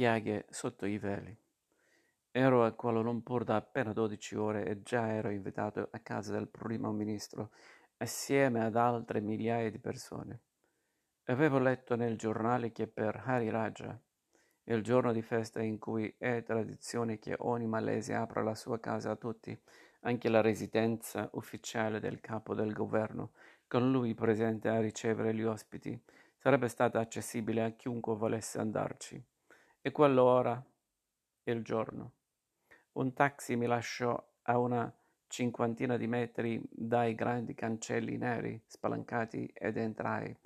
piaghe sotto i veli. Ero a Kuala Lumpur da appena dodici ore e già ero invitato a casa del primo ministro assieme ad altre migliaia di persone. Avevo letto nel giornale che per Hari Raja, il giorno di festa in cui è tradizione che ogni malese apra la sua casa a tutti, anche la residenza ufficiale del capo del governo, con lui presente a ricevere gli ospiti, sarebbe stata accessibile a chiunque volesse andarci. E quello ora, il giorno. Un taxi mi lasciò a una cinquantina di metri dai grandi cancelli neri spalancati ed entrai.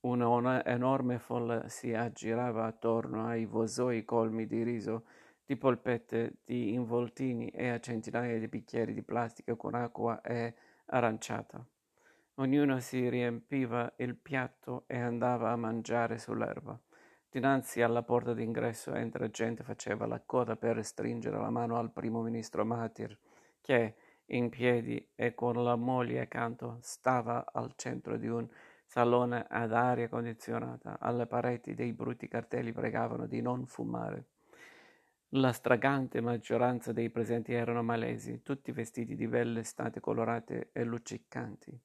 Una enorme folla si aggirava attorno ai vasoi colmi di riso, di polpette, di involtini e a centinaia di bicchieri di plastica con acqua e aranciata. Ognuno si riempiva il piatto e andava a mangiare sull'erba. Dinanzi alla porta d'ingresso entra gente faceva la coda per stringere la mano al primo ministro Mahathir, che, in piedi e con la moglie accanto, stava al centro di un salone ad aria condizionata. Alle pareti dei brutti cartelli pregavano di non fumare. La stragante maggioranza dei presenti erano malesi, tutti vestiti di belle state colorate e luccicanti.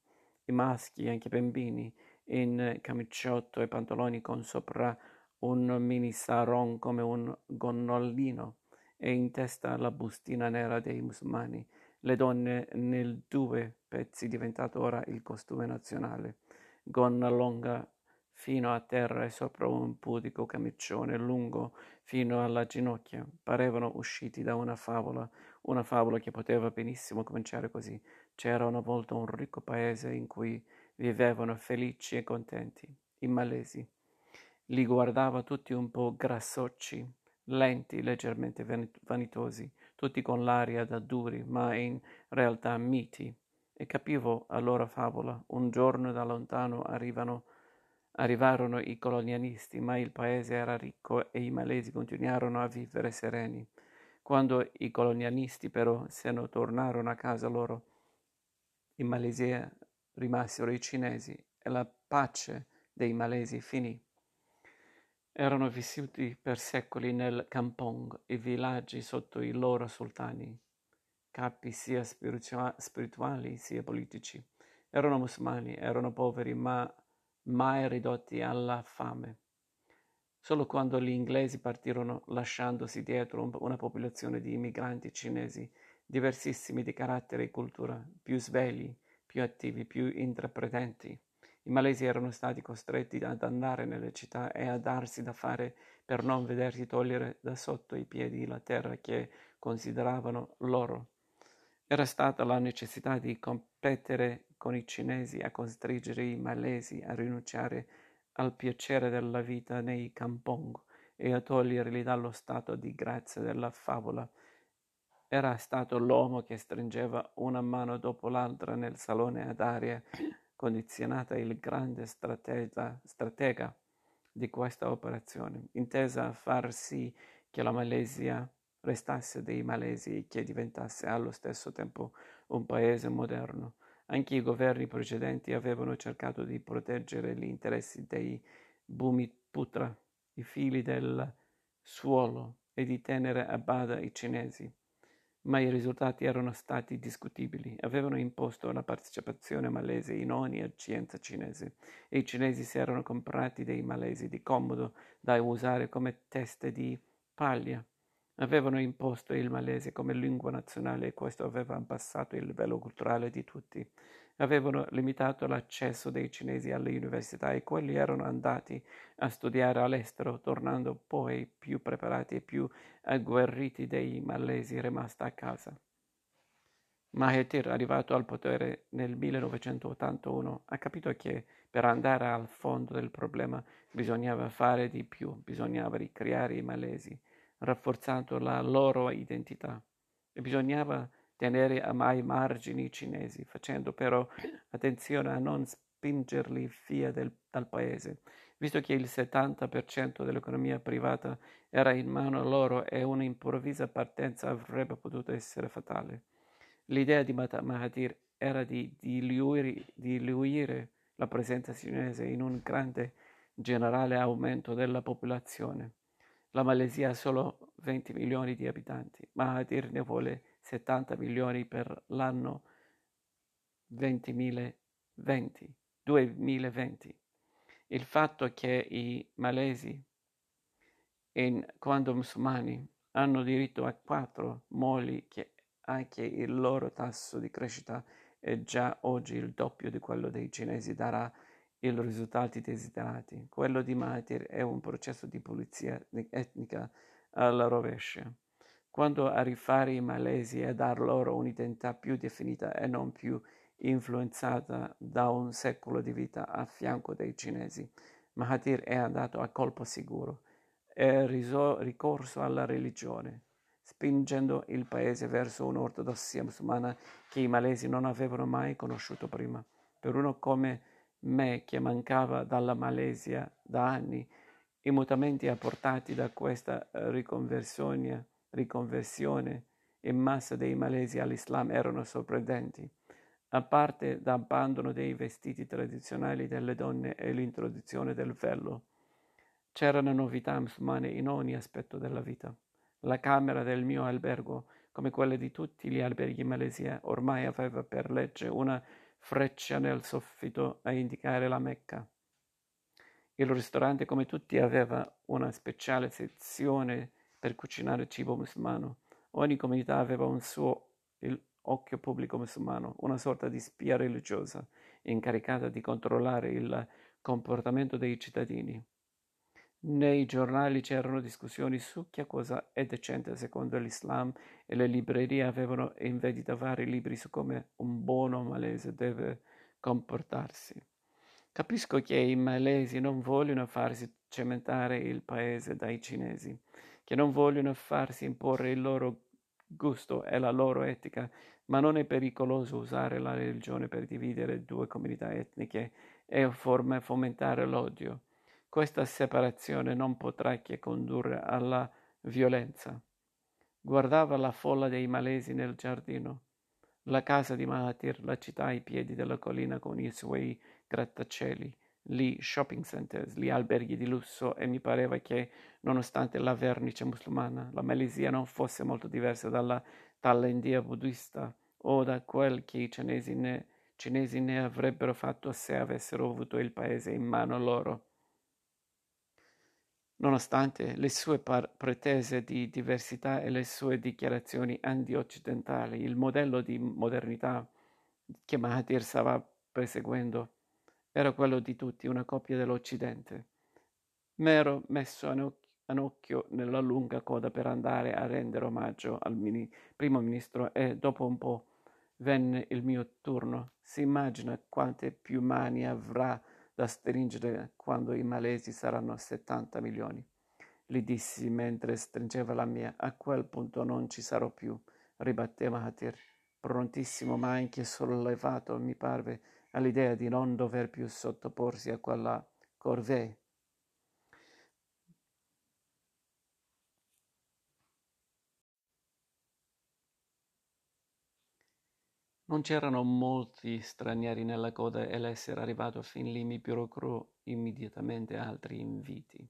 I maschi, anche bambini, in camiciotto e pantaloni con sopra un mini sarong come un gonnellino e in testa la bustina nera dei musulmani. Le donne nel due pezzi diventato ora il costume nazionale, gonna lunga fino a terra e sopra un pudico camicione lungo fino alla ginocchia. Parevano usciti da una favola, una favola che poteva benissimo cominciare così. C'era una volta un ricco paese in cui vivevano felici e contenti, i malesi. Li guardava tutti un po' grassocci, lenti, leggermente vanitosi, tutti con l'aria da duri, ma in realtà miti. E capivo a loro favola. Un giorno da lontano arrivano, arrivarono i colonialisti, ma il paese era ricco e i malesi continuarono a vivere sereni. Quando i colonialisti però se ne tornarono a casa loro, in Malesia rimasero i cinesi e la pace dei malesi finì. Erano vissuti per secoli nel Kampong, i villaggi sotto i loro sultani, capi sia spiritua- spirituali sia politici. Erano musulmani, erano poveri, ma mai ridotti alla fame. Solo quando gli inglesi partirono lasciandosi dietro una popolazione di immigranti cinesi, diversissimi di carattere e cultura, più svegli, più attivi, più intraprendenti. I malesi erano stati costretti ad andare nelle città e a darsi da fare per non vedersi togliere da sotto i piedi la terra che consideravano loro. Era stata la necessità di competere con i cinesi a costringere i malesi a rinunciare al piacere della vita nei kampong e a toglierli dallo stato di grazia della favola era stato l'uomo che stringeva una mano dopo l'altra nel salone ad aria condizionata il grande stratega, stratega di questa operazione, intesa a far sì che la Malesia restasse dei malesi e che diventasse allo stesso tempo un paese moderno. Anche i governi precedenti avevano cercato di proteggere gli interessi dei Bumiputra, i figli del suolo, e di tenere a bada i cinesi ma i risultati erano stati discutibili. Avevano imposto la partecipazione malese in ogni azienda cinese e i cinesi si erano comprati dei malesi di comodo da usare come teste di paglia. Avevano imposto il malese come lingua nazionale e questo aveva abbassato il livello culturale di tutti avevano limitato l'accesso dei cinesi alle università e quelli erano andati a studiare all'estero, tornando poi più preparati e più agguerriti dei malesi rimasti a casa. Mahathir, arrivato al potere nel 1981, ha capito che per andare al fondo del problema bisognava fare di più, bisognava ricreare i malesi, rafforzando la loro identità e bisognava tenere ai margini i cinesi, facendo però attenzione a non spingerli via del, dal paese, visto che il 70% dell'economia privata era in mano loro e un'improvvisa partenza avrebbe potuto essere fatale. L'idea di Mahathir era di diluire, diluire la presenza cinese in un grande generale aumento della popolazione. La Malesia ha solo 20 milioni di abitanti, Mahathir ne vuole 70 milioni per l'anno 2020. 2020. Il fatto che i malesi, in quanto musulmani, hanno diritto a quattro moli che anche il loro tasso di crescita è già oggi il doppio di quello dei cinesi darà i risultati desiderati. Quello di Mahathir è un processo di pulizia etnica alla rovescia. Quando a rifare i malesi e dar loro un'identità più definita e non più influenzata da un secolo di vita a fianco dei cinesi, Mahathir è andato a colpo sicuro è ricorso alla religione, spingendo il paese verso un'ortodossia musulmana che i malesi non avevano mai conosciuto prima. Per uno come me che mancava dalla Malesia da anni, i mutamenti apportati da questa riconversione, riconversione in massa dei malesi all'Islam erano sorprendenti. A parte l'abbandono dei vestiti tradizionali delle donne e l'introduzione del velo, c'erano novità musulmane in ogni aspetto della vita. La camera del mio albergo, come quelle di tutti gli alberghi Malesia, ormai aveva per legge una freccia nel soffitto a indicare la Mecca. Il ristorante, come tutti, aveva una speciale sezione per cucinare cibo musulmano. Ogni comunità aveva un suo occhio pubblico musulmano, una sorta di spia religiosa, incaricata di controllare il comportamento dei cittadini. Nei giornali c'erano discussioni su che cosa è decente secondo l'Islam e le librerie avevano in vendita vari libri su come un buono malese deve comportarsi. Capisco che i malesi non vogliono farsi cementare il paese dai cinesi, che non vogliono farsi imporre il loro gusto e la loro etica, ma non è pericoloso usare la religione per dividere due comunità etniche e fomentare l'odio. Questa separazione non potrà che condurre alla violenza. Guardava la folla dei malesi nel giardino. La casa di Mahathir, la città ai piedi della collina con i suoi grattacieli, lì shopping centers, lì alberghi di lusso e mi pareva che, nonostante la vernice musulmana, la Malesia non fosse molto diversa dalla Thailandia buddista o da quel che i cinesi ne, cinesi ne avrebbero fatto se avessero avuto il paese in mano loro. Nonostante le sue par- pretese di diversità e le sue dichiarazioni anti-occidentali, il modello di modernità che Mahathir stava perseguendo era quello di tutti, una coppia dell'Occidente. M'ero messo an occhio nella lunga coda per andare a rendere omaggio al mini- primo ministro e dopo un po' venne il mio turno. Si immagina quante più mani avrà da stringere quando i malesi saranno 70 milioni. Gli dissi mentre stringeva la mia, a quel punto non ci sarò più, ribatté Mahathir, prontissimo ma anche sollevato, mi parve, all'idea di non dover più sottoporsi a quella corvée. Non c'erano molti stranieri nella coda e l'essere arrivato fin lì mi procurò immediatamente altri inviti.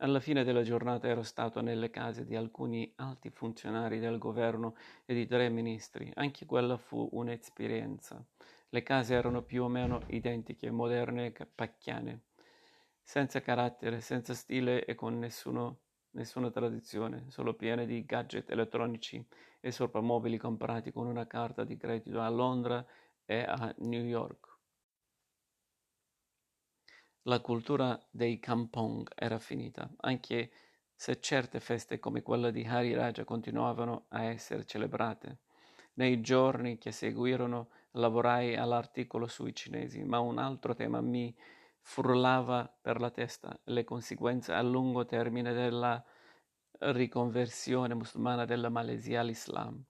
Alla fine della giornata ero stato nelle case di alcuni alti funzionari del governo e di tre ministri. Anche quella fu un'esperienza. Le case erano più o meno identiche, moderne e pacchiane, senza carattere, senza stile e con nessuno, nessuna tradizione, solo piene di gadget elettronici e soprammobili comprati con una carta di credito a Londra e a New York. La cultura dei kampong era finita, anche se certe feste come quella di Hari Raja continuavano a essere celebrate. Nei giorni che seguirono lavorai all'articolo sui cinesi, ma un altro tema mi frullava per la testa, le conseguenze a lungo termine della riconversione musulmana della Malesia all'Islam.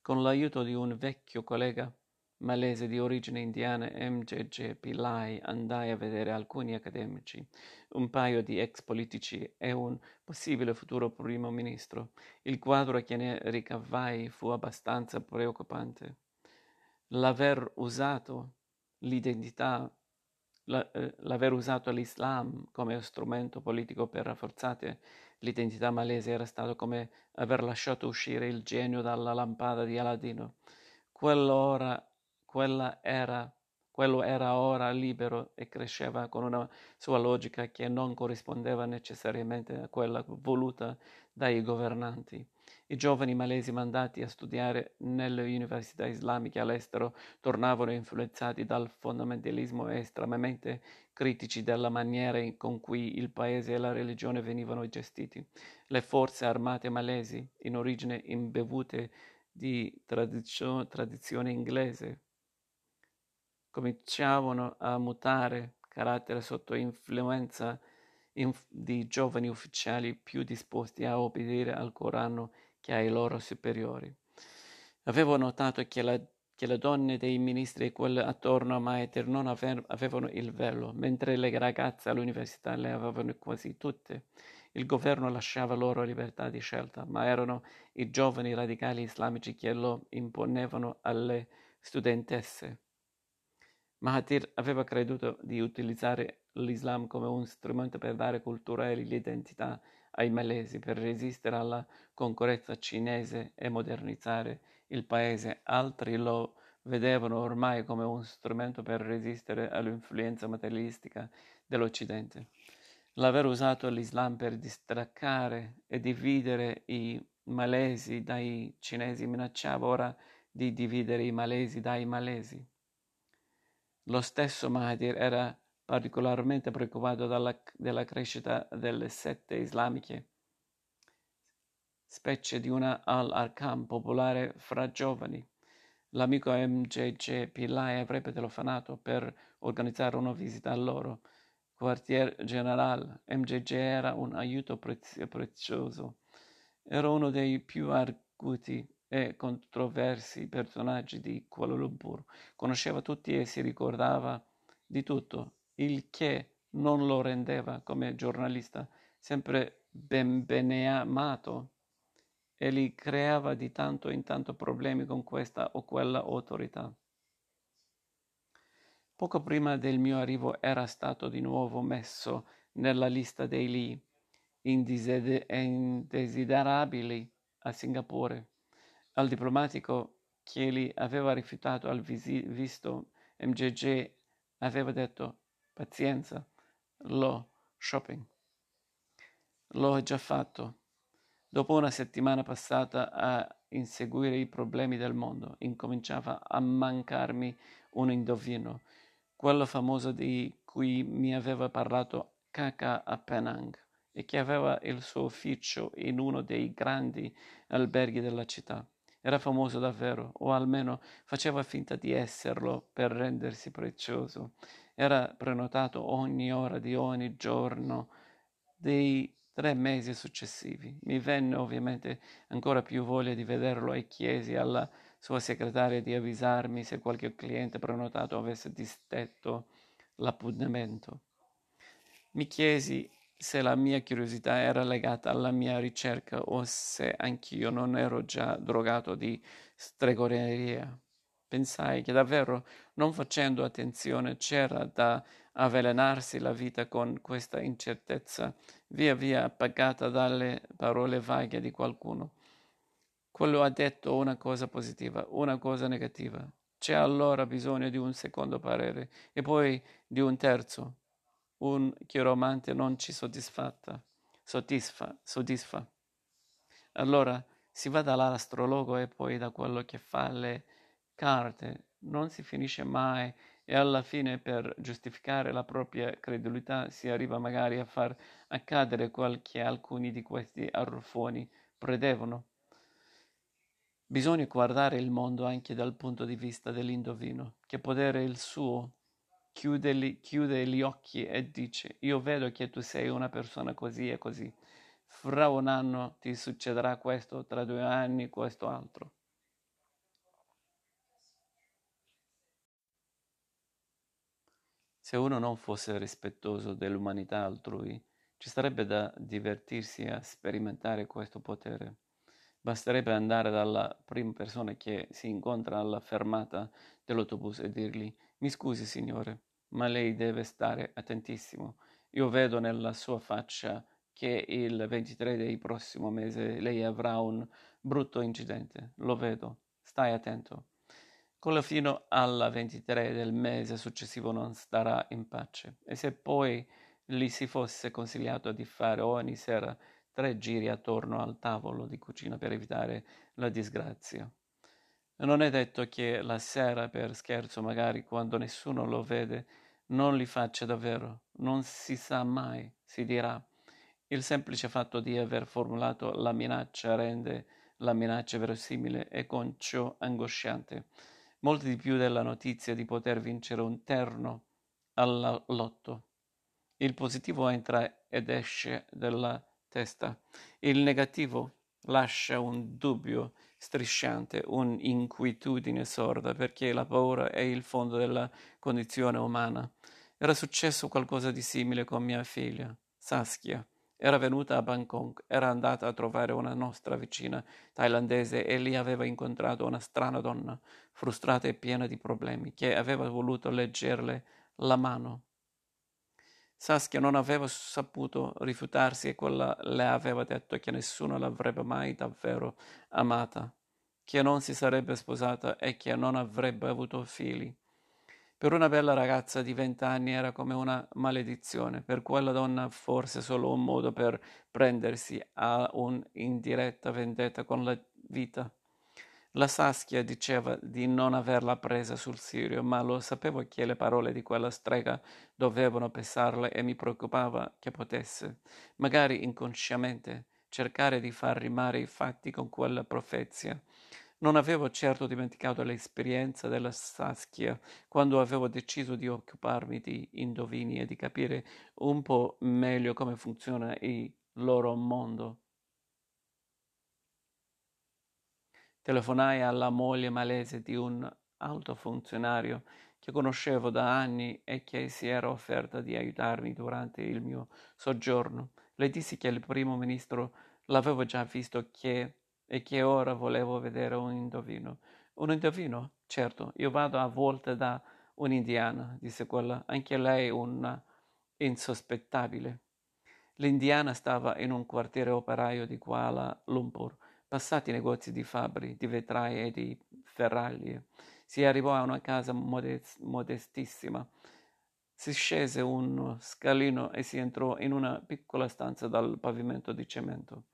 Con l'aiuto di un vecchio collega malese di origine indiana MJJ Pillai andai a vedere alcuni accademici, un paio di ex politici e un possibile futuro primo ministro. Il quadro che ne ricavai fu abbastanza preoccupante. L'aver usato l'identità eh, l'aver usato l'Islam come strumento politico per rafforzare l'identità malese era stato come aver lasciato uscire il genio dalla lampada di Aladino. Quell'ora, quella era, quello era ora libero e cresceva con una sua logica che non corrispondeva necessariamente a quella voluta dai governanti. I giovani malesi mandati a studiare nelle università islamiche all'estero tornavano influenzati dal fondamentalismo e estremamente critici della maniera con cui il paese e la religione venivano gestiti. Le forze armate malesi, in origine imbevute di tradizio- tradizione inglese, cominciavano a mutare carattere sotto influenza inf- di giovani ufficiali più disposti a obbedire al Corano che ai loro superiori. Avevo notato che, la, che le donne dei ministri e quelle attorno a Maiter non ave, avevano il velo, mentre le ragazze all'università le avevano quasi tutte. Il governo lasciava loro libertà di scelta, ma erano i giovani radicali islamici che lo imponevano alle studentesse. Mahathir aveva creduto di utilizzare l'Islam come un strumento per dare cultura e l'identità ai malesi per resistere alla concorrenza cinese e modernizzare il paese, altri lo vedevano ormai come un strumento per resistere all'influenza materialistica dell'Occidente. L'aver usato l'Islam per distaccare e dividere i malesi dai cinesi minacciava ora di dividere i malesi dai malesi. Lo stesso Mahathir era particolarmente preoccupato dalla, della crescita delle sette islamiche, specie di una al-Arkam popolare fra giovani. L'amico MJJ Pillai avrebbe telefonato per organizzare una visita a loro. Quartier generale, MJJ era un aiuto prez- prezioso. Era uno dei più arguti e controversi personaggi di Kuala Lumpur. Conosceva tutti e si ricordava di tutto il che non lo rendeva come giornalista sempre ben beneamato e gli creava di tanto in tanto problemi con questa o quella autorità. Poco prima del mio arrivo era stato di nuovo messo nella lista degli indesiderabili a Singapore. Al diplomatico che gli aveva rifiutato al visi- visto MJJ aveva detto Pazienza, l'ho, shopping. L'ho già fatto. Dopo una settimana passata a inseguire i problemi del mondo, incominciava a mancarmi un indovino, quello famoso di cui mi aveva parlato Kaka a Penang e che aveva il suo ufficio in uno dei grandi alberghi della città. Era famoso davvero, o almeno faceva finta di esserlo per rendersi prezioso era prenotato ogni ora di ogni giorno dei tre mesi successivi. Mi venne ovviamente ancora più voglia di vederlo e chiesi alla sua segretaria di avvisarmi se qualche cliente prenotato avesse distetto l'appuntamento. Mi chiesi se la mia curiosità era legata alla mia ricerca o se anch'io non ero già drogato di stregoneria. Pensai che davvero, non facendo attenzione, c'era da avvelenarsi la vita con questa incertezza, via via appagata dalle parole vaghe di qualcuno. Quello ha detto una cosa positiva, una cosa negativa. C'è allora bisogno di un secondo parere e poi di un terzo. Un chiromante non ci soddisfatta, soddisfa, soddisfa. Allora si va dall'astrologo e poi da quello che fa le carte, non si finisce mai e alla fine per giustificare la propria credulità si arriva magari a far accadere quel che alcuni di questi arruffoni predevono. Bisogna guardare il mondo anche dal punto di vista dell'indovino, che potere il suo chiude, li, chiude gli occhi e dice io vedo che tu sei una persona così e così. Fra un anno ti succederà questo, tra due anni questo altro. Se uno non fosse rispettoso dell'umanità altrui, ci sarebbe da divertirsi a sperimentare questo potere. Basterebbe andare dalla prima persona che si incontra alla fermata dell'autobus e dirgli Mi scusi signore, ma lei deve stare attentissimo. Io vedo nella sua faccia che il 23 del prossimo mese lei avrà un brutto incidente. Lo vedo. Stai attento. Con la fino alla 23 del mese successivo non starà in pace. E se poi gli si fosse consigliato di fare ogni sera tre giri attorno al tavolo di cucina per evitare la disgrazia. Non è detto che la sera, per scherzo, magari quando nessuno lo vede, non li faccia davvero. Non si sa mai, si dirà. Il semplice fatto di aver formulato la minaccia rende la minaccia verosimile e con ciò angosciante, molto di più della notizia di poter vincere un terno al lotto. Il positivo entra ed esce dalla testa, il negativo lascia un dubbio strisciante, un'inquietudine sorda, perché la paura è il fondo della condizione umana. Era successo qualcosa di simile con mia figlia, Saskia. Era venuta a Bangkok, era andata a trovare una nostra vicina thailandese e lì aveva incontrato una strana donna, frustrata e piena di problemi, che aveva voluto leggerle la mano. Saskia non aveva saputo rifiutarsi e quella le aveva detto che nessuno l'avrebbe mai davvero amata, che non si sarebbe sposata e che non avrebbe avuto figli. Per una bella ragazza di vent'anni era come una maledizione, per quella donna forse solo un modo per prendersi a un'indiretta vendetta con la vita. La Saskia diceva di non averla presa sul serio, ma lo sapevo che le parole di quella strega dovevano pesarle e mi preoccupava che potesse, magari inconsciamente, cercare di far rimare i fatti con quella profezia. Non avevo certo dimenticato l'esperienza della Saskia quando avevo deciso di occuparmi di indovini e di capire un po' meglio come funziona il loro mondo. Telefonai alla moglie malese di un alto funzionario che conoscevo da anni e che si era offerta di aiutarmi durante il mio soggiorno. Le dissi che il primo ministro l'avevo già visto che, e che ora volevo vedere un indovino. Un indovino? Certo, io vado a volte da un'indiana, disse quella, anche lei una insospettabile. L'indiana stava in un quartiere operaio di Kuala Lumpur Passati i negozi di fabbri, di vetraie e di ferraglie, si arrivò a una casa modest- modestissima. Si scese un scalino e si entrò in una piccola stanza dal pavimento di cemento.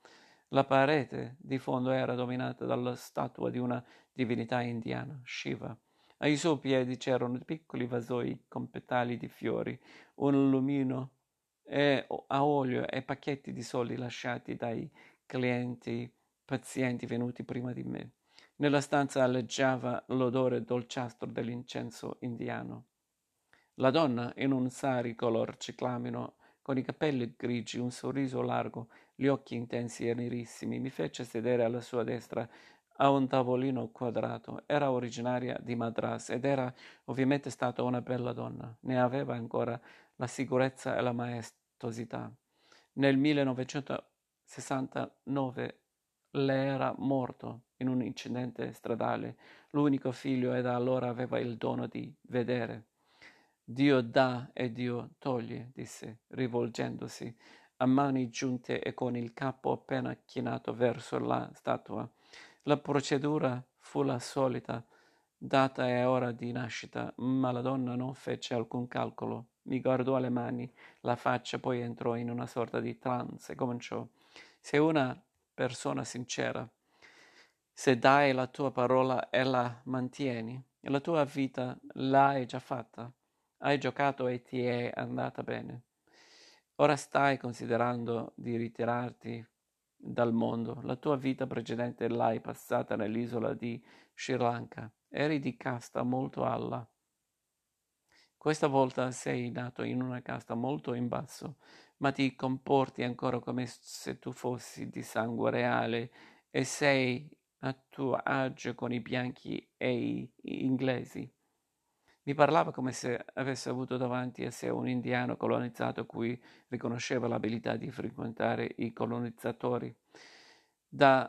La parete di fondo era dominata dalla statua di una divinità indiana, Shiva. Ai suoi piedi c'erano piccoli vasoi con petali di fiori, un lumino a olio e pacchetti di soldi lasciati dai clienti pazienti venuti prima di me. Nella stanza alleggiava l'odore dolciastro dell'incenso indiano. La donna, in un sari color ciclamino, con i capelli grigi, un sorriso largo, gli occhi intensi e nerissimi, mi fece sedere alla sua destra a un tavolino quadrato. Era originaria di Madras ed era ovviamente stata una bella donna. Ne aveva ancora la sicurezza e la maestosità. Nel 1969 le era morto in un incidente stradale, l'unico figlio e da allora aveva il dono di vedere. Dio dà e Dio toglie, disse, rivolgendosi a mani giunte e con il capo appena chinato verso la statua. La procedura fu la solita, data e ora di nascita, ma la donna non fece alcun calcolo. Mi guardò alle mani, la faccia, poi entrò in una sorta di trance e cominciò. Se una persona sincera. Se dai la tua parola e la mantieni, la tua vita l'hai già fatta, hai giocato e ti è andata bene. Ora stai considerando di ritirarti dal mondo. La tua vita precedente l'hai passata nell'isola di Sri Lanka. Eri di casta molto alla. Questa volta sei nato in una casta molto in basso, ma ti comporti ancora come se tu fossi di sangue reale e sei a tuo agio con i bianchi e i inglesi. Mi parlava come se avesse avuto davanti a sé un indiano colonizzato cui riconosceva l'abilità di frequentare i colonizzatori. Da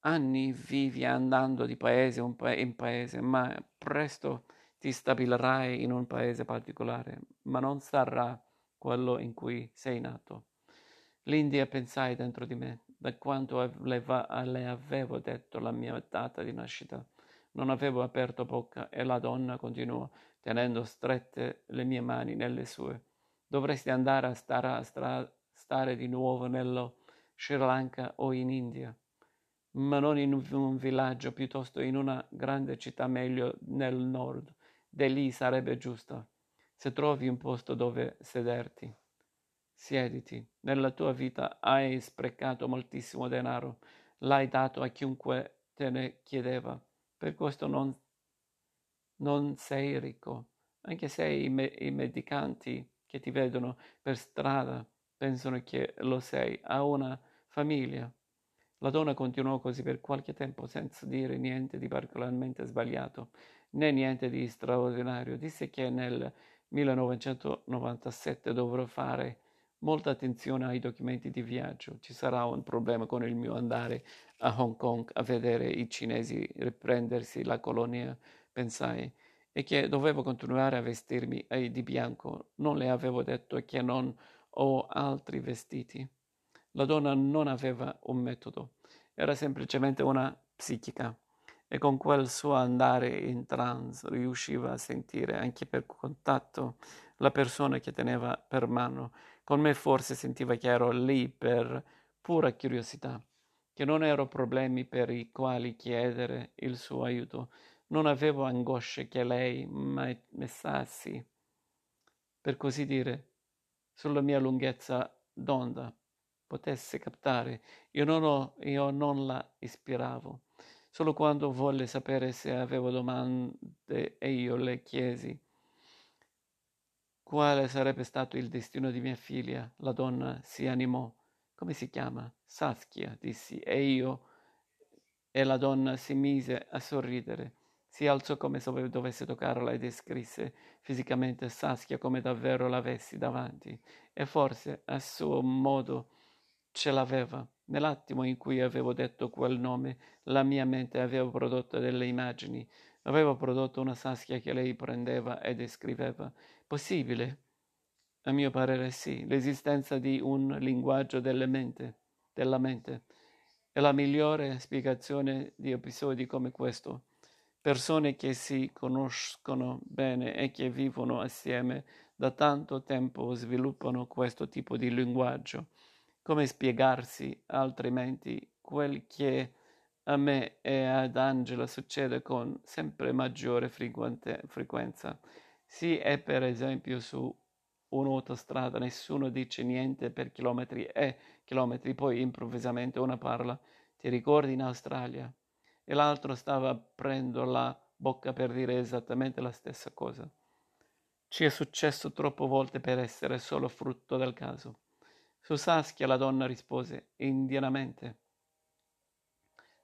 anni vivi andando di paese in paese, ma presto ti stabilirai in un paese particolare, ma non sarà quello in cui sei nato. L'India pensai dentro di me, da quanto le avevo detto la mia data di nascita. Non avevo aperto bocca e la donna continuò, tenendo strette le mie mani nelle sue. Dovresti andare a stare, a stra- stare di nuovo nello Sri Lanka o in India, ma non in un villaggio, piuttosto in una grande città meglio nel nord. De lì sarebbe giusto. Se trovi un posto dove sederti, siediti. Nella tua vita hai sprecato moltissimo denaro, l'hai dato a chiunque te ne chiedeva. Per questo non, non sei ricco, anche se i, me- i medicanti che ti vedono per strada pensano che lo sei, ha una famiglia. La donna continuò così per qualche tempo senza dire niente di particolarmente sbagliato né niente di straordinario. Disse che nel 1997 dovrò fare molta attenzione ai documenti di viaggio. Ci sarà un problema con il mio andare a Hong Kong a vedere i cinesi riprendersi la colonia, pensai, e che dovevo continuare a vestirmi di bianco. Non le avevo detto che non ho altri vestiti. La donna non aveva un metodo, era semplicemente una psichica e con quel suo andare in trance riusciva a sentire anche per contatto la persona che teneva per mano. Con me forse sentiva che ero lì per pura curiosità, che non ero problemi per i quali chiedere il suo aiuto. Non avevo angosce che lei messasse, per così dire, sulla mia lunghezza d'onda potesse captare. Io non, ho, io non la ispiravo. Solo quando volle sapere se avevo domande e io le chiesi quale sarebbe stato il destino di mia figlia, la donna si animò. Come si chiama? Saskia, dissi, e io. E la donna si mise a sorridere. Si alzò come se dovesse toccarla e descrisse fisicamente Saskia come davvero l'avessi davanti. E forse, a suo modo, ce l'aveva. Nell'attimo in cui avevo detto quel nome, la mia mente aveva prodotto delle immagini, aveva prodotto una Saskia che lei prendeva e descriveva. Possibile? A mio parere sì, l'esistenza di un linguaggio mente, della mente è la migliore spiegazione di episodi come questo. Persone che si conoscono bene e che vivono assieme da tanto tempo sviluppano questo tipo di linguaggio come spiegarsi altrimenti quel che a me e ad Angela succede con sempre maggiore frequenza. Sì, è per esempio su un'autostrada, nessuno dice niente per chilometri e chilometri, poi improvvisamente una parla, ti ricordi in Australia? E l'altro stava aprendo la bocca per dire esattamente la stessa cosa. Ci è successo troppe volte per essere solo frutto del caso. Su Saskia la donna rispose indianamente.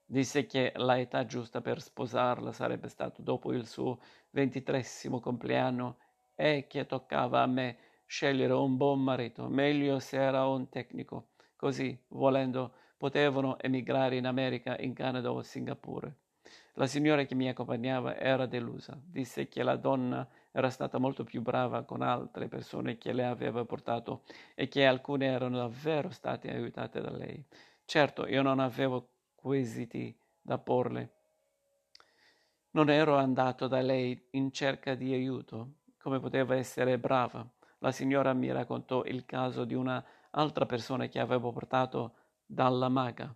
Disse che la età giusta per sposarla sarebbe stato dopo il suo ventitresimo compleanno e che toccava a me scegliere un buon marito, meglio se era un tecnico. Così, volendo, potevano emigrare in America, in Canada o Singapore. La signora che mi accompagnava era delusa. Disse che la donna era stata molto più brava con altre persone che le aveva portato e che alcune erano davvero state aiutate da lei. Certo, io non avevo quesiti da porle. Non ero andato da lei in cerca di aiuto. Come poteva essere brava? La signora mi raccontò il caso di una altra persona che avevo portato dalla maga.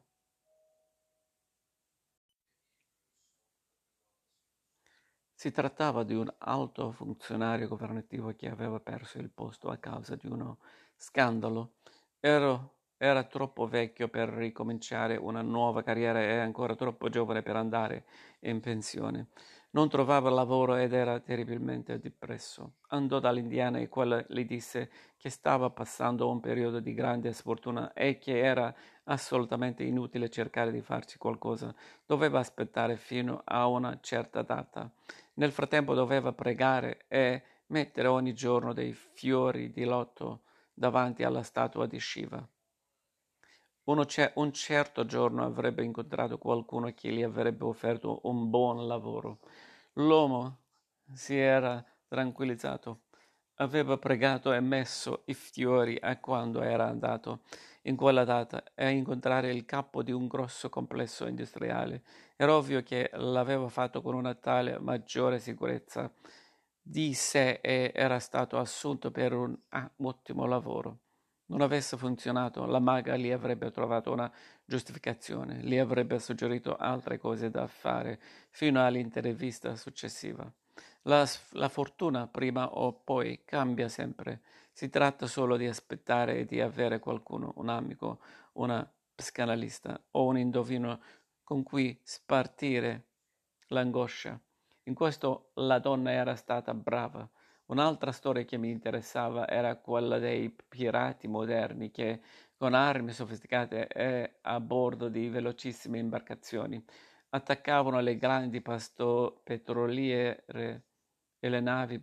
Si trattava di un alto funzionario governativo che aveva perso il posto a causa di uno scandalo. Ero, era troppo vecchio per ricominciare una nuova carriera e ancora troppo giovane per andare in pensione. Non trovava lavoro ed era terribilmente depresso. Andò dall'indiana e quella gli disse che stava passando un periodo di grande sfortuna e che era assolutamente inutile cercare di farci qualcosa. Doveva aspettare fino a una certa data. Nel frattempo doveva pregare e mettere ogni giorno dei fiori di lotto davanti alla statua di Shiva. Ce- un certo giorno avrebbe incontrato qualcuno che gli avrebbe offerto un buon lavoro. L'uomo si era tranquillizzato. Aveva pregato e messo i fiori a quando era andato in quella data a incontrare il capo di un grosso complesso industriale. Era ovvio che l'aveva fatto con una tale maggiore sicurezza di sé e era stato assunto per un ottimo lavoro. Non avesse funzionato, la maga gli avrebbe trovato una giustificazione, gli avrebbe suggerito altre cose da fare fino all'intervista successiva. La, la, fortuna prima o poi cambia sempre. Si tratta solo di aspettare di avere qualcuno, un amico, una psicanalista o un indovino con cui spartire l'angoscia. In questo la donna era stata brava. Un'altra storia che mi interessava era quella dei pirati moderni che con armi sofisticate e a bordo di velocissime imbarcazioni attaccavano le grandi pasto petroliere e le navi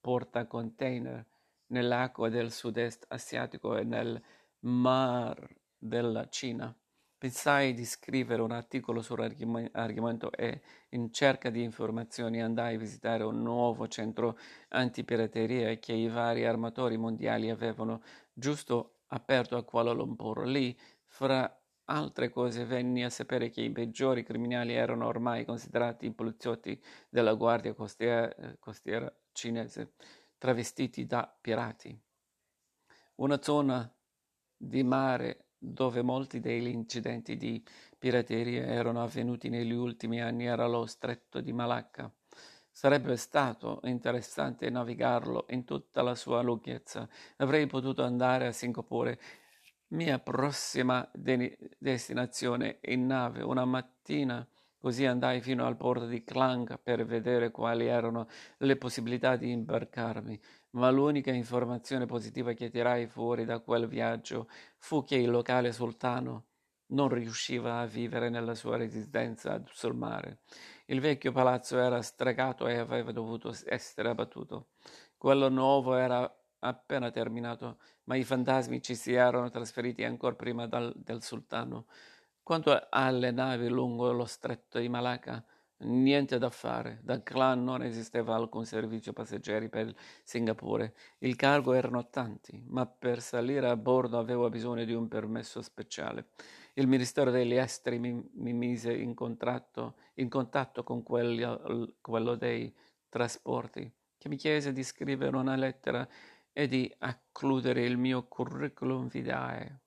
portacontainer nell'acqua del sud-est asiatico e nel Mar della Cina. Pensai di scrivere un articolo sull'argomento e, in cerca di informazioni, andai a visitare un nuovo centro antipirateria che i vari armatori mondiali avevano giusto aperto a Kuala Lumpur. Lì, fra altre cose, venni a sapere che i peggiori criminali erano ormai considerati i poliziotti della Guardia Costiera, costiera cinese, travestiti da pirati. Una zona di mare dove molti degli incidenti di pirateria erano avvenuti negli ultimi anni era lo stretto di Malacca. Sarebbe stato interessante navigarlo in tutta la sua lunghezza. Avrei potuto andare a Singapore mia prossima de- destinazione in nave una mattina, così andai fino al porto di Klang per vedere quali erano le possibilità di imbarcarmi, ma l'unica informazione positiva che tirai fuori da quel viaggio fu che il locale sultano non riusciva a vivere nella sua residenza sul mare. Il vecchio palazzo era stregato e aveva dovuto essere abbattuto. Quello nuovo era appena terminato, ma i fantasmi ci si erano trasferiti ancora prima dal, del sultano. Quanto alle navi lungo lo stretto di Malacca, niente da fare. Da Klan non esisteva alcun servizio passeggeri per Singapore. Il cargo erano tanti, ma per salire a bordo avevo bisogno di un permesso speciale. Il Ministero degli Esteri mi, mi mise in, in, contatto con quelli, quello dei trasporti, che mi chiese di scrivere una lettera e di accludere il mio curriculum vitae.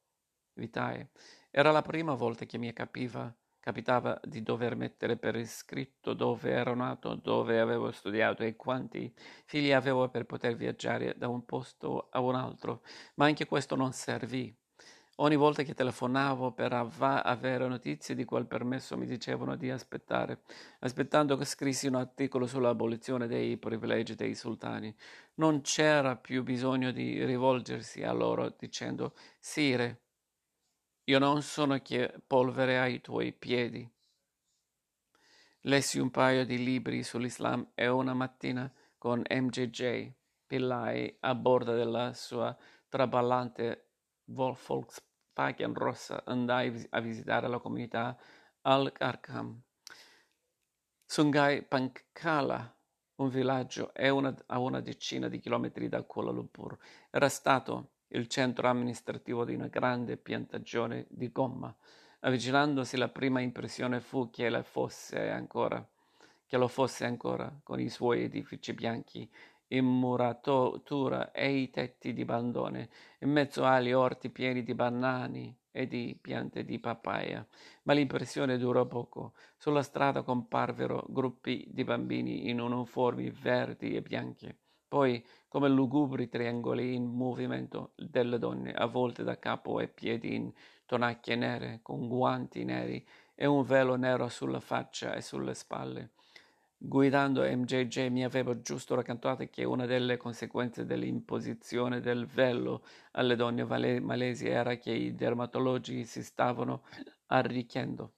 vitae. Era la prima volta che mi capiva, capitava di dover mettere per iscritto dove ero nato, dove avevo studiato e quanti figli avevo per poter viaggiare da un posto a un altro, ma anche questo non servì. Ogni volta che telefonavo per avere notizie di quel permesso mi dicevano di aspettare, aspettando che scrissi un articolo sull'abolizione dei privilegi dei sultani. Non c'era più bisogno di rivolgersi a loro dicendo Sire, io non sono che polvere ai tuoi piedi. Lessi un paio di libri sull'Islam e una mattina con MJJ Pillai a bordo della sua traballante Volkswagen rossa andai a visitare la comunità Al-Arkham. Sungai Pankala, un villaggio una, a una decina di chilometri da Kuala Lumpur, era stato il centro amministrativo di una grande piantagione di gomma. Avvicinandosi la prima impressione fu che, fosse ancora, che lo fosse ancora, con i suoi edifici bianchi in muratura e i tetti di bandone, in mezzo agli orti pieni di banani e di piante di papaya. Ma l'impressione durò poco. Sulla strada comparvero gruppi di bambini in uniformi verdi e bianchi. Poi, come lugubri triangoli in movimento, delle donne avvolte da capo e piedi in tonacchie nere, con guanti neri e un velo nero sulla faccia e sulle spalle. Guidando MJJ mi avevo giusto raccontato che una delle conseguenze dell'imposizione del velo alle donne malesi era che i dermatologi si stavano arricchendo.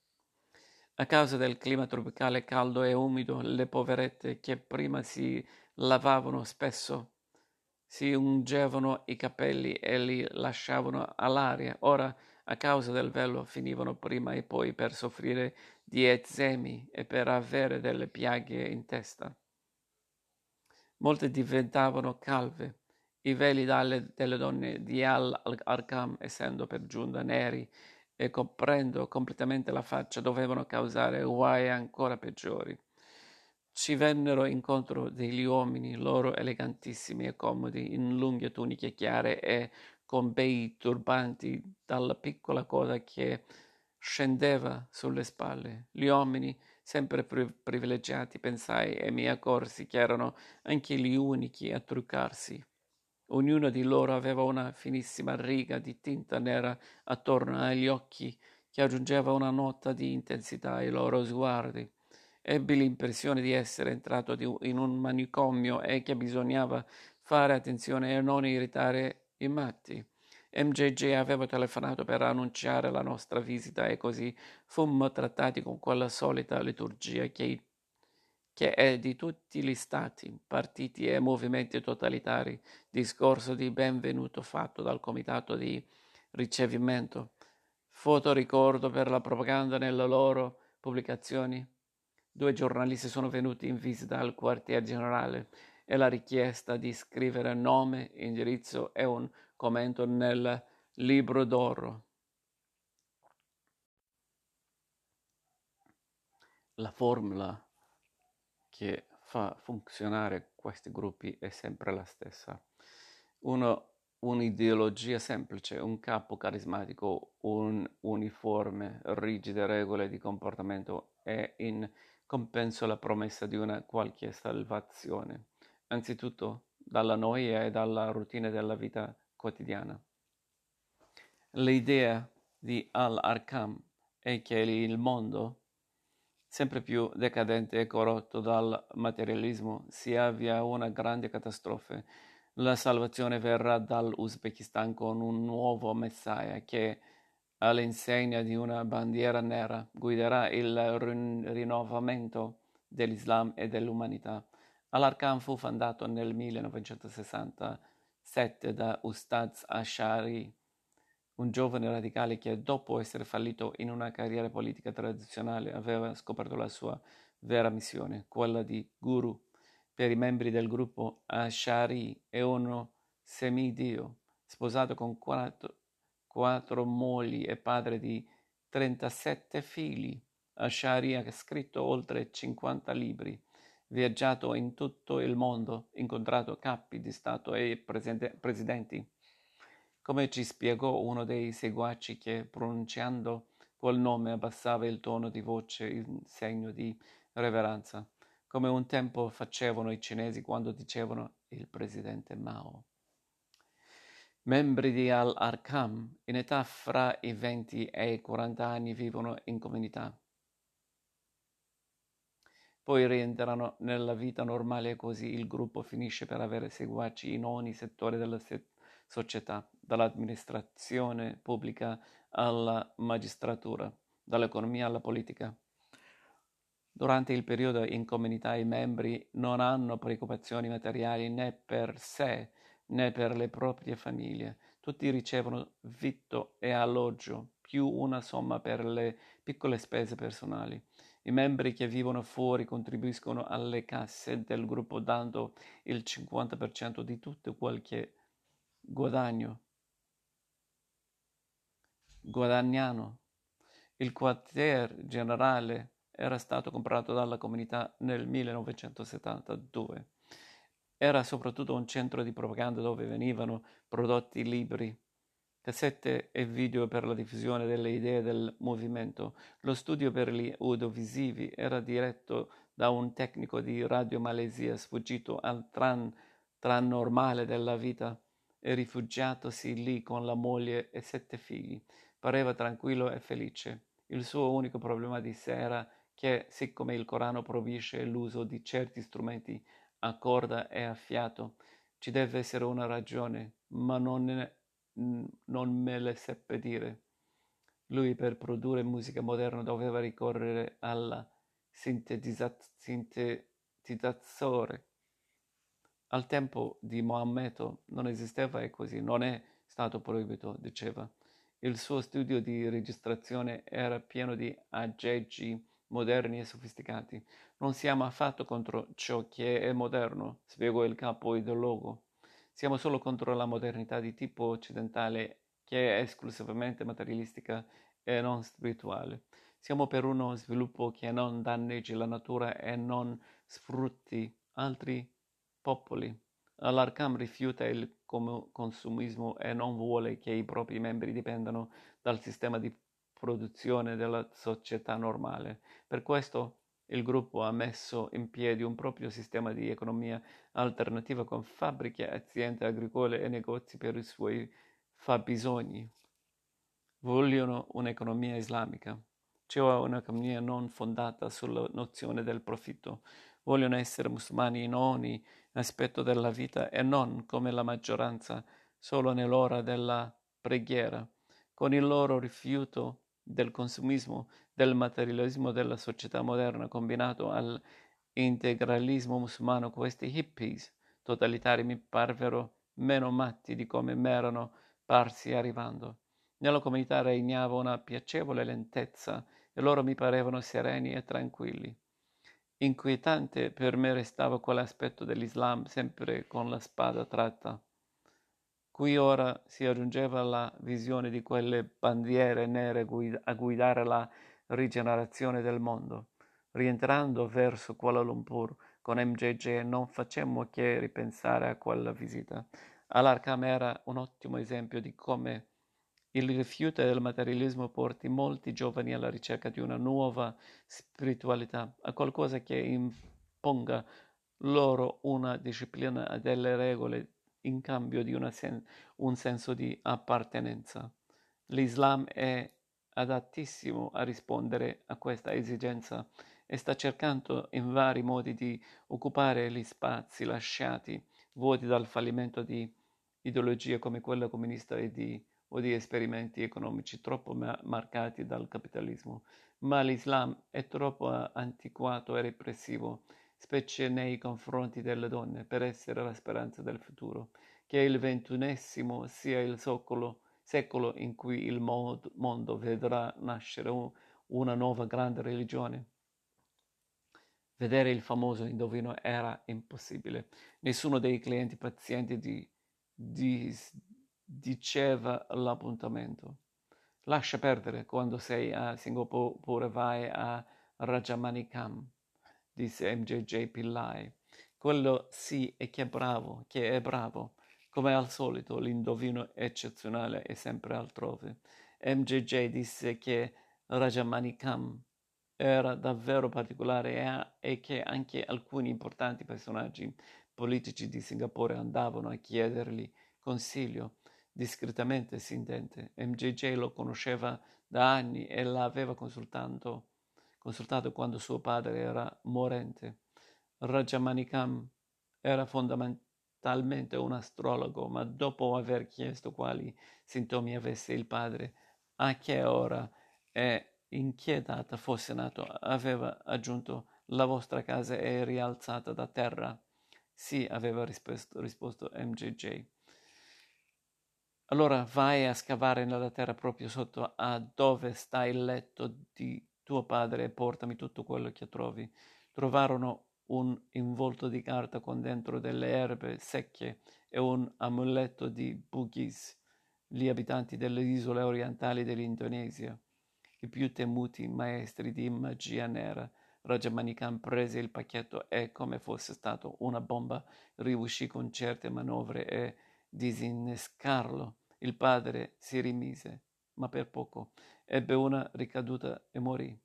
A causa del clima tropicale caldo e umido, le poverette che prima si lavavano spesso si ungevano i capelli e li lasciavano all'aria. Ora, a causa del velo, finivano prima e poi per soffrire di eczemi e per avere delle piaghe in testa. Molte diventavano calve. I veli dalle, delle donne di Al-Arkham, essendo per giunta neri e coprendo completamente la faccia, dovevano causare guai ancora peggiori. Ci vennero incontro degli uomini, loro elegantissimi e comodi, in lunghe tuniche chiare e con bei turbanti dalla piccola coda che scendeva sulle spalle. Gli uomini, sempre pri- privilegiati, pensai e mi accorsi che erano anche gli unici a truccarsi. Ognuno di loro aveva una finissima riga di tinta nera attorno agli occhi che aggiungeva una nota di intensità ai loro sguardi. Ebbi l'impressione di essere entrato in un manicomio e che bisognava fare attenzione e non irritare i matti. MJJ aveva telefonato per annunciare la nostra visita e così fummo trattati con quella solita liturgia che, che è di tutti gli stati, partiti e movimenti totalitari, discorso di benvenuto fatto dal comitato di ricevimento, fotoricordo per la propaganda nelle loro pubblicazioni. Due giornalisti sono venuti in visita al quartier generale e la richiesta di scrivere nome, indirizzo e un commento nel libro d'oro. La formula che fa funzionare questi gruppi è sempre la stessa. Uno, un'ideologia semplice, un capo carismatico, un uniforme, rigide regole di comportamento e in compenso la promessa di una qualche salvazione, anzitutto dalla noia e dalla routine della vita quotidiana. L'idea di Al-Arkham è che il mondo, sempre più decadente e corrotto dal materialismo, si avvia a una grande catastrofe. La salvazione verrà dall'Uzbekistan con un nuovo messaia che, all'insegna di una bandiera nera, guiderà il rinnovamento dell'Islam e dell'umanità. Al-Arkham fu fondato nel 1960 7 da Ustaz Ashari, un giovane radicale che dopo essere fallito in una carriera politica tradizionale aveva scoperto la sua vera missione, quella di guru. Per i membri del gruppo Ashari è uno semidio, sposato con quattro, quattro mogli e padre di 37 figli. Ashari ha scritto oltre 50 libri viaggiato in tutto il mondo, incontrato capi di Stato e presidenti. Come ci spiegò uno dei seguaci che, pronunciando quel nome, abbassava il tono di voce in segno di reverenza, come un tempo facevano i cinesi quando dicevano il presidente Mao. Membri di Al-Arkham, in età fra i 20 e i 40 anni, vivono in comunità poi rientrano nella vita normale e così il gruppo finisce per avere seguaci in ogni settore della società, dall'amministrazione pubblica alla magistratura, dall'economia alla politica. Durante il periodo in comunità i membri non hanno preoccupazioni materiali né per sé né per le proprie famiglie. Tutti ricevono vitto e alloggio, più una somma per le piccole spese personali. I membri che vivono fuori contribuiscono alle casse del gruppo dando il 50% di tutto qualche guadagno. Guadagnano. Il quartier generale era stato comprato dalla comunità nel 1972. Era soprattutto un centro di propaganda dove venivano prodotti libri cassette e video per la diffusione delle idee del movimento. Lo studio per gli audiovisivi era diretto da un tecnico di Radio Malesia sfuggito al tran, tran normale della vita e rifugiatosi lì con la moglie e sette figli. Pareva tranquillo e felice. Il suo unico problema di sé era che, siccome il Corano proibisce l'uso di certi strumenti a corda e a fiato, ci deve essere una ragione, ma non ne non me le seppe dire. Lui per produrre musica moderna doveva ricorrere al sintetizzatore. Al tempo di Maometto non esisteva e così non è stato proibito, diceva. Il suo studio di registrazione era pieno di aggeggi moderni e sofisticati. Non siamo affatto contro ciò che è moderno, spiegò il capo ideologo. Siamo solo contro la modernità di tipo occidentale che è esclusivamente materialistica e non spirituale. Siamo per uno sviluppo che non danneggi la natura e non sfrutti altri popoli. L'Arkham rifiuta il consumismo e non vuole che i propri membri dipendano dal sistema di produzione della società normale. Per questo il gruppo ha messo in piedi un proprio sistema di economia alternativa con fabbriche, aziende agricole e negozi per i suoi fabbisogni. Vogliono un'economia islamica, cioè un'economia non fondata sulla nozione del profitto. Vogliono essere musulmani in ogni aspetto della vita e non, come la maggioranza, solo nell'ora della preghiera. Con il loro rifiuto del consumismo, del materialismo della società moderna combinato all'integralismo musulmano, questi hippies totalitari mi parvero meno matti di come m'erano parsi arrivando. Nella comunità regnava una piacevole lentezza e loro mi parevano sereni e tranquilli. Inquietante per me restava quell'aspetto dell'Islam sempre con la spada tratta. Qui ora si aggiungeva la visione di quelle bandiere nere a guidare la rigenerazione del mondo. Rientrando verso Kuala Lumpur con MJJ non facemmo che ripensare a quella visita. All'Arkham era un ottimo esempio di come il rifiuto del materialismo porti molti giovani alla ricerca di una nuova spiritualità, a qualcosa che imponga loro una disciplina delle regole in cambio di sen- un senso di appartenenza. L'Islam è adattissimo a rispondere a questa esigenza e sta cercando in vari modi di occupare gli spazi lasciati vuoti dal fallimento di ideologie come quella comunista e di o di esperimenti economici troppo ma- marcati dal capitalismo, ma l'Islam è troppo antiquato e repressivo, specie nei confronti delle donne, per essere la speranza del futuro. Che il ventunesimo sia il secolo, secolo in cui il mod- mondo vedrà nascere un, una nuova grande religione. Vedere il famoso indovino era impossibile. Nessuno dei clienti pazienti di, di diceva l'appuntamento. Lascia perdere quando sei a Singapore vai a Rajamanikam, disse MJJ Pillai. Quello sì è che è bravo, che è bravo. Come al solito, l'indovino eccezionale è sempre altrove. MJJ disse che Rajamanikam era davvero particolare e che anche alcuni importanti personaggi politici di Singapore andavano a chiedergli consiglio discretamente si intende. MJJ lo conosceva da anni e l'aveva consultato, consultato quando suo padre era morente. Rajamanikam era fondamentalmente un astrologo, ma dopo aver chiesto quali sintomi avesse il padre, a che ora e in che data fosse nato, aveva aggiunto la vostra casa è rialzata da terra. Sì, aveva risposto, risposto MJJ. Allora vai a scavare nella terra proprio sotto a dove sta il letto di tuo padre portami tutto quello che trovi. Trovarono un involto di carta con dentro delle erbe secche e un amuleto di Bugis, gli abitanti delle isole orientali dell'Indonesia, i più temuti maestri di magia nera. Rajamanikam prese il pacchetto e, come fosse stato una bomba, riuscì con certe manovre e disinnescarlo. Il padre si rimise, ma per poco ebbe una ricaduta e morì.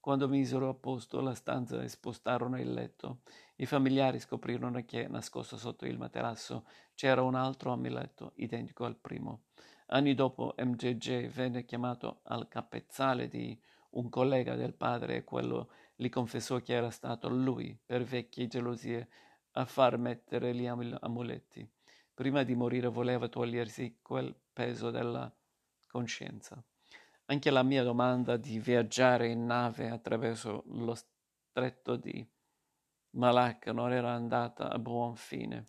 Quando misero a posto la stanza e spostarono il letto, i familiari scoprirono che, nascosto sotto il materasso, c'era un altro amuleto identico al primo. Anni dopo MJJ venne chiamato al capezzale di un collega del padre e quello gli confessò che era stato lui, per vecchie gelosie, a far mettere gli amuleti. Prima di morire voleva togliersi quel peso della coscienza. Anche la mia domanda di viaggiare in nave attraverso lo stretto di Malacca non era andata a buon fine.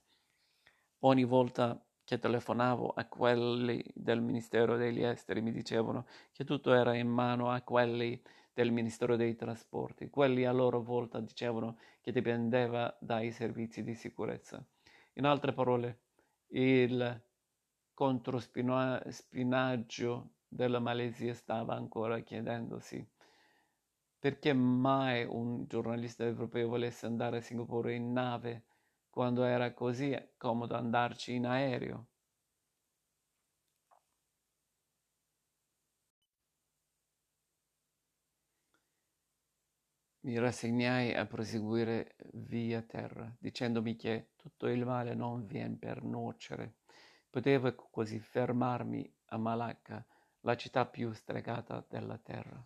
Ogni volta che telefonavo a quelli del Ministero degli Esteri mi dicevano che tutto era in mano a quelli del Ministero dei Trasporti. Quelli a loro volta dicevano che dipendeva dai servizi di sicurezza. In altre parole, il controspinaggio della Malesia stava ancora chiedendosi perché mai un giornalista europeo volesse andare a Singapore in nave quando era così comodo andarci in aereo. Mi rassegnai a proseguire via terra, dicendomi che tutto il male non vien per nuocere. Potevo così fermarmi a Malacca, la città più stregata della terra.